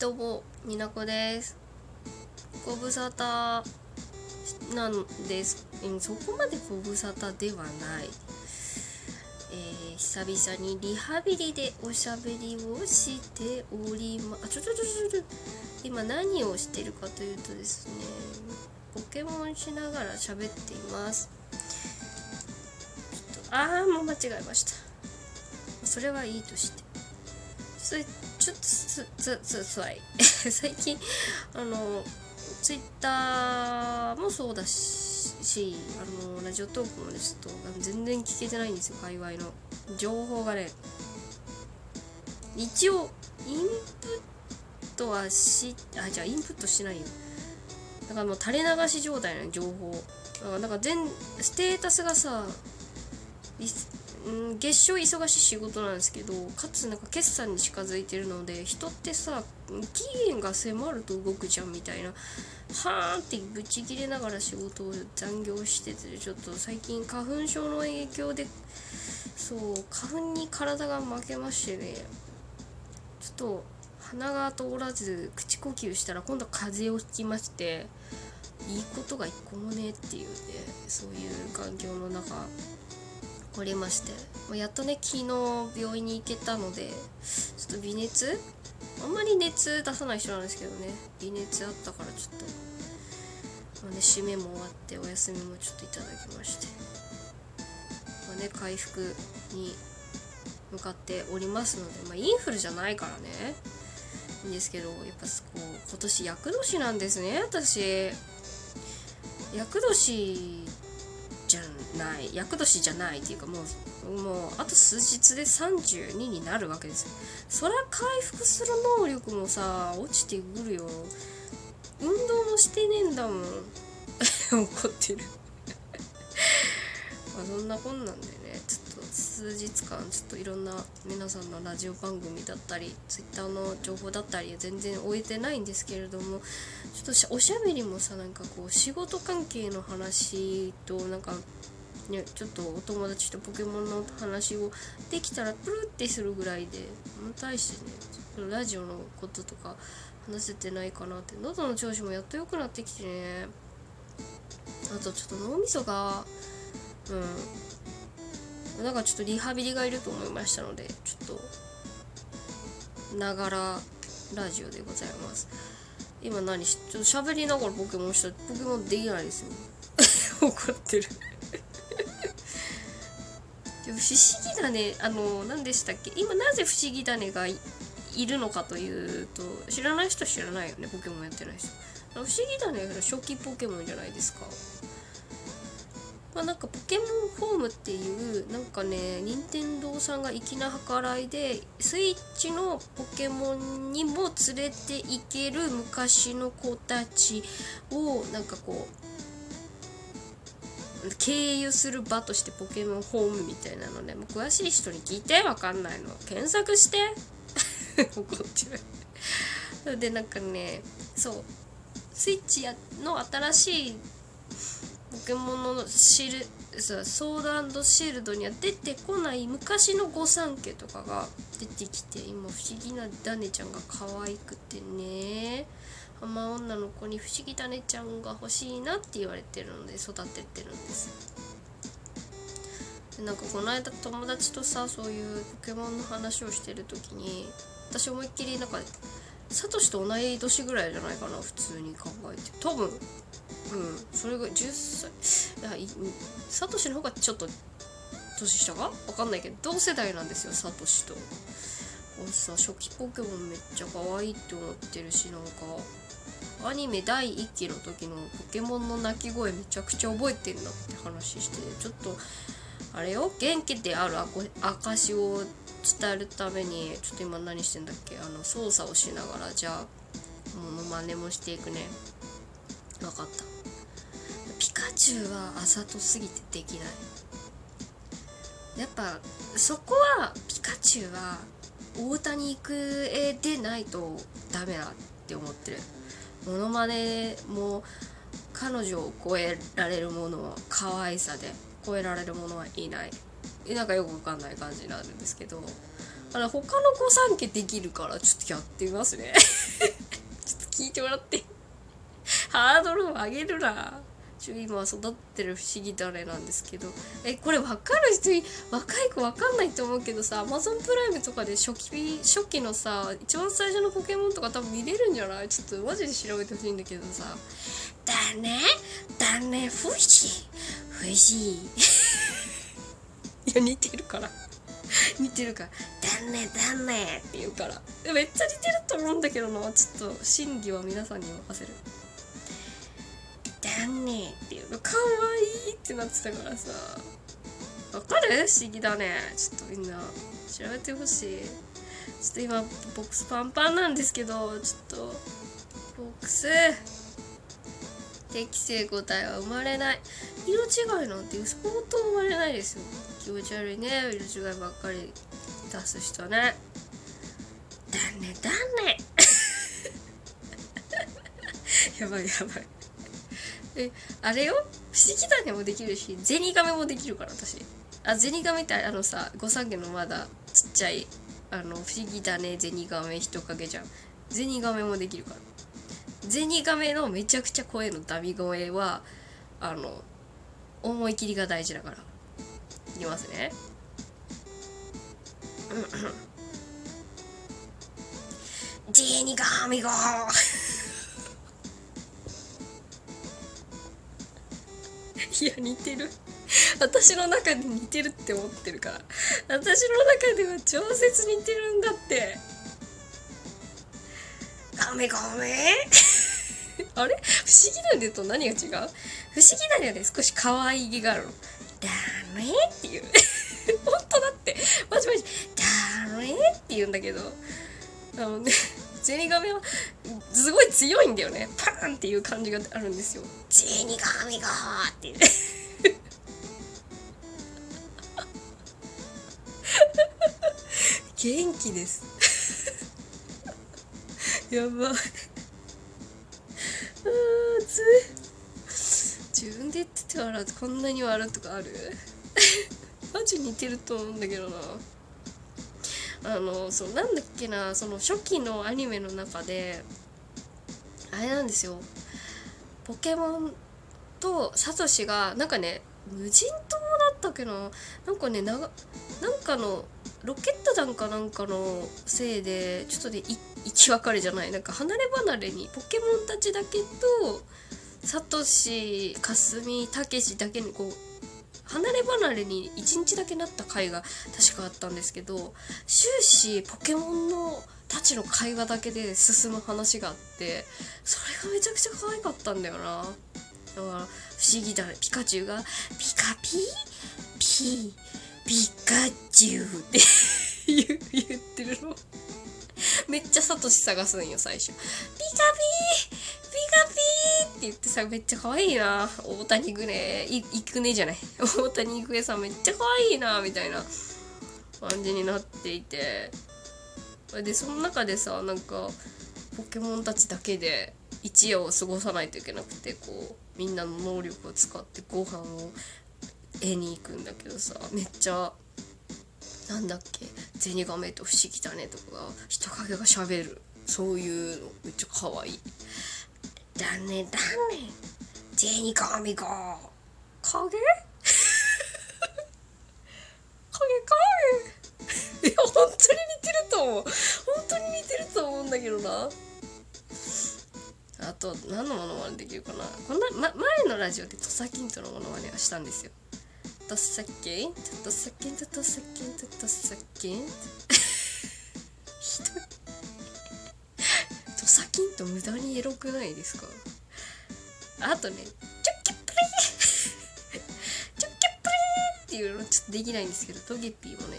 どうも、になこです。ご無沙汰なんです。そこまでご無沙汰ではない。えー久々にリハビリでおしゃべりをしておりま、あ、ちょちょちょちょちょ、今何をしてるかというとですね、ポケモンしながら喋っています。ちょっと、あ、もう間違えました。それはいいとして。それちょっとつつつつらい最近あのツイッターもそうだしあのラジオトークもねちょっと全然聞けてないんですよ界隈の情報がね一応インプットはしあじゃあインプットしないよだからもう垂れ流し状態の情報だからなんか全ステータスがさうん月賞忙しい仕事なんですけどかつなんか決算に近づいてるので人ってさ期限が迫ると動くじゃんみたいな。はーんってぶち切れながら仕事を残業しててちょっと最近花粉症の影響でそう花粉に体が負けましてね。ちょっと鼻が通らず口呼吸したら今度は風邪をひきましていいことが一個もねっていうねそういう環境の中。おりまして。まやっとね昨日病院に行けたのでちょっと微熱？あんまり熱出さない人なんですけどね。微熱あったからちょっと、まあね、締めも終わってお休みもちょっといただきまして、まあね、回復に向かっておりますので、まあ、インフルじゃないからね。いいんですけどやっぱこう今年厄年なんですね私。厄年ない厄年じゃないっていうかもうもうあと数日で32になるわけですよ。そりゃ回復する能力もさ落ちてくるよ。運動もしてねえんだもん。怒ってる。まあそんなこんなんでねちょっと数日間ちょっといろんな皆さんのラジオ番組だったりツイッターの情報だったり全然終えてないんですけれどもちょっとおしゃべりもさなんかこう仕事関係の話となんかねちょっとお友達とポケモンの話をできたらプルってするぐらいで対してねラジオのこととか話せてないかなって。喉の調子もやっと良くなってきてね。あとちょっと脳みそがうん。なんかちょっとリハビリがいると思いましたのでちょっとながらラジオでございます。今何しちょっと喋りながらポケモンしたらポケモンできないですよ。怒ってる。不思議だねあの何でしたっけ？今なぜ不思議だねがいるのかというと知らない人は知らないよねポケモンやってない人。不思議だね初期ポケモンじゃないですか。まあなんかポケモンホームっていうなんかね任天堂さんが粋な計らいでスイッチのポケモンにも連れて行ける昔の子たちをなんかこう経由する場としてポケモンホームみたいなので、もう詳しい人に聞いてわかんないの。検索して。怒ってるでなんかねそう。スイッチの新しいポケモンのシールさソードシールドには出てこない昔の御三家とかが出てきて今不思議なダネちゃんが可愛くてね。浜女の子に不思議ダネちゃんが欲しいなって言われてるので育ててるんです。でなんかこの間友達とさそういうポケモンの話をしてる時に私思いっきりなんかサトシと同い年ぐらいじゃないかな普通に考えて。多分うんそれが10歳いやサトシの方がちょっと年下か？わかんないけど同世代なんですよサトシと。俺さ初期ポケモンめっちゃ可愛いって思ってるしなんかアニメ第1期の時のポケモンの鳴き声めちゃくちゃ覚えてんだって話してちょっとあれよ元気である証を伝えるためにちょっと今何してんだっけあの操作をしながらじゃあモノマネもしていくね。分かった。ピカチュウはあざとすぎてできない。やっぱそこはピカチュウは大谷育英でないとダメだって思ってる。モノマネも彼女を超えられるものは可愛さで超えられるものはいない。なんかよくわかんない感じになるんですけど。あの他の御三家できるからちょっとやってみますね。ちょっと聞いてもらって。ハードルを上げるな。ちょ今育ってる不思議だねなんですけど。えこれ分かる人若い子分かんないと思うけどさ Amazon プライムとかで初期初期のさ一番最初のポケモンとか多分見れるんじゃない？ちょっとマジで調べてほしいんだけどさ。だね。だね。不思不思議いや似てるから。似てるから「だねだね」って言うから。めっちゃ似てると思うんだけどな。ちょっと真偽は皆さんに任せる。だねっていうのかわいいってなってたからさ。わかる？不思議だね。ちょっとみんな調べてほしい。ちょっと今ボックスパンパンなんですけどちょっとボックス。適正答えは生まれない。色違いなんて相当生まれないですよ。気持ち悪いね。色違いばっかり出す人ね。だねだね。やばいやばい。えあれよ？不思議種もできるしゼニガメもできるから私。あゼニガメってあのさ御三家のまだちっちゃいあの不思議種ゼニガメ人影じゃん。ゼニガメもできるから。ゼニガメのめちゃくちゃ声のダミ声はあの思い切りが大事だから。いきますね。ゼニガメがいや似てる。私の中で似てるって思ってるから。私の中では超絶似てるんだって。ガメガメあれ？不思議なんでと何が違う？不思議なんだよね少し可愛げがあるの。ダメっていう。本当だって。マジマジ。ダメって言うんだけど。あのね ゼニガメはすごい強いんだよね。パーンっていう感じがあるんですよ。ゼニガメがーっていう。元気です。やばい。あーつい。自分で言ってたからこんなに笑うとかある？マジ似てると思うんだけどな。あのそうなんだっけなその初期のアニメの中であれなんですよ。ポケモンとサトシがなんかね無人島だったっけな？なんかねななんかのロケット弾かなんかのせいでちょっとね生き別れじゃない。なんか離れ離れにポケモンたちだけとサトシかすみたけしだけにこう離れ離れに1日だけなった回が確かあったんですけど終始ポケモンのたちの会話だけで進む話があってそれがめちゃくちゃ可愛かったんだよな。だから不思議だ。ねピカチュウが「ピカピピピカチュウ」って 言ってるの。めっちゃサトシ探すんよ最初「ピカピーピカピー!」って言ってさめっちゃ可愛いな。大谷グネいいくねじゃない。大谷育恵さんめっちゃ可愛いなみたいな感じになっていて。でその中でさなんかポケモンたちだけで一夜を過ごさないといけなくてこうみんなの能力を使ってご飯を得に行くんだけどさめっちゃなんだっけゼニガメと不思議だねとか人影がしゃべる。そういうのめっちゃ可愛い。だねだねゼニガメが影影影？いや本当に似てると思う。本当に似てると思うんだけどな。あと何のものまねできるかな。こんな、ま、前のラジオで土佐キントのものまねはしたんですよ。土佐キン土佐キン土佐キン土佐キンひどい。土佐キンと無駄にエロくないですか？あとねチョッキプリーチョッキプリーっていうのちょっとできないんですけどトゲピーもね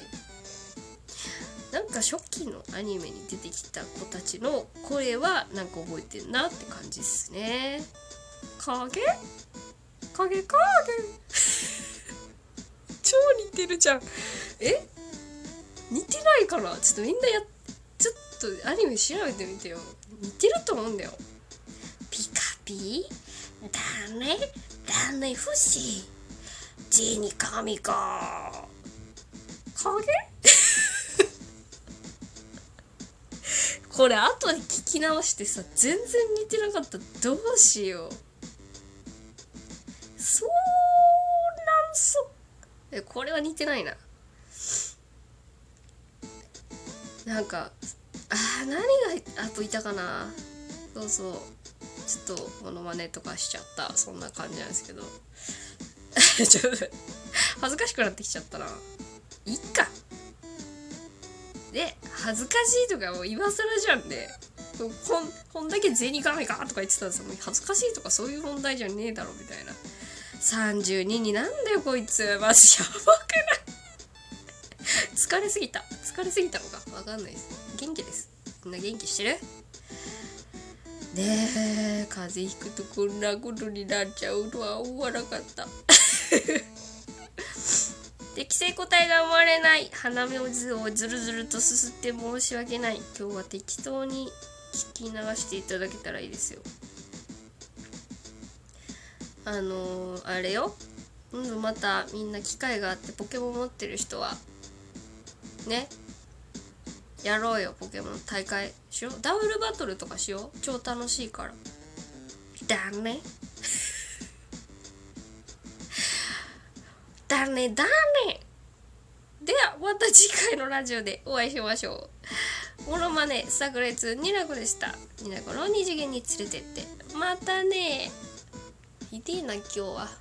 なんか初期のアニメに出てきた子たちの声はなんか覚えてんなって感じっすね。影？影影？超似てるじゃん。え？似てないかな？ちょっとみんなやちょっとアニメ調べてみてよ。似てると思うんだよ。ピカピ？だねだね不思ジニカミか。影？これ後で聞き直してさ全然似てなかった。どうしよう。そうなんそえこれは似てないな。なんかあー何があといたかな。そうそう。ちょっとモノマネとかしちゃった。そんな感じなんですけど。ちょっと恥ずかしくなってきちゃったな。いっか。恥ずかしいとかもう今更じゃんね。こんこんだけ銭がないかとか言ってたんですもう恥ずかしいとかそういう問題じゃねえだろみたいな。32になんだよこいつ。マジやばくない？疲れすぎた。疲れすぎたのか。わかんないです。元気です。みんな元気してる？ねえ風邪ひくとこんなことになっちゃうとは思わなかった。適正答えが生まれない鼻水をずるずるとすすって申し訳ない。今日は適当に聞き流していただけたらいいですよ。あのー、あれよ。今度またみんな機会があってポケモン持ってる人はねやろうよ。ポケモン大会しよう。ダブルバトルとかしよう。超楽しいから。だねだね。だねではまた次回のラジオでお会いしましょう。モノマネ炸裂ニナコでした。ニナコの二次元に連れてって。またねひでえな今日は。